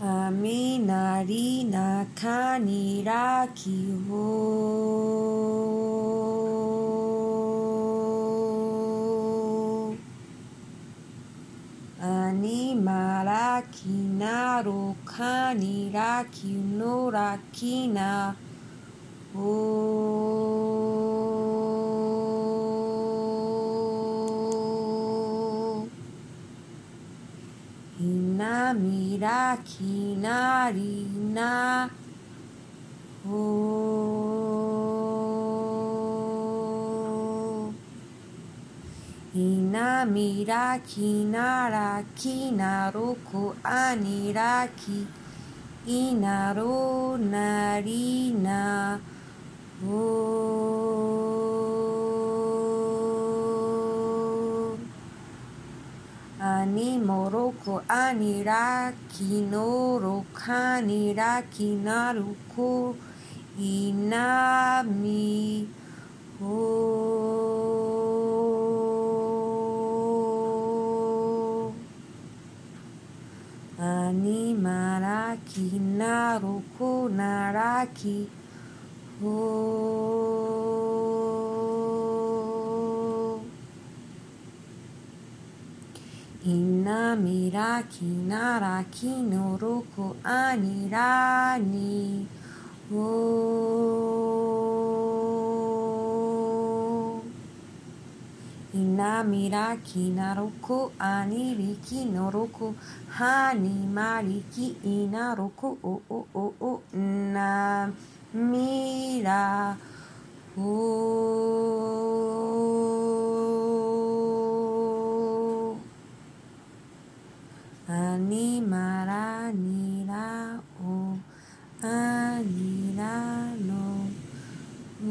Aminari na kanira ki ho. Animara ki naru kanira ki nura ki Inamira kinari na ho. Oh. Inamira kinara kinaruku aniraki inaru narina ho. Animoroku aniraki noru kaniraki naruku inami ho. Animaraki naruku naraki ho. Inamiraki naraki noruku anirani ho. Inamiraki naruku aniriki noruku hanimariki inaruku o o o o namira ho. にまらにらおあにらのお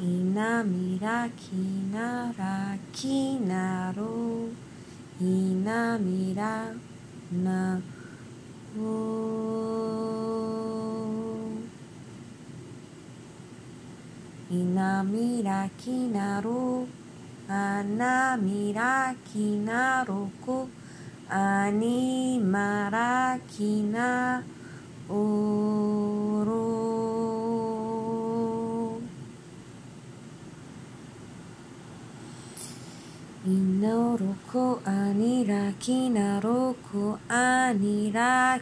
いなみらきならきなろいなみらなおいなみらきなろ anamira kinaruku animara kina oro. Inoruku anira kinaruku anira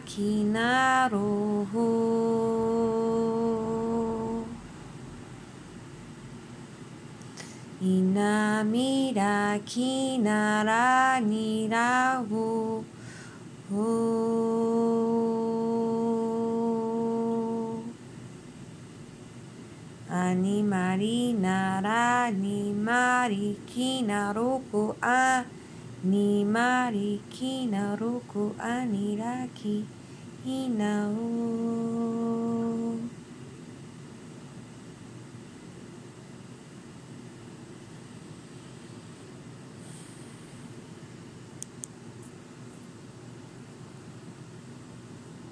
kinaruhu. Inamira kinara nirahu ho. Animari nara nimari kinaruku animari kinaruku aniraki inao.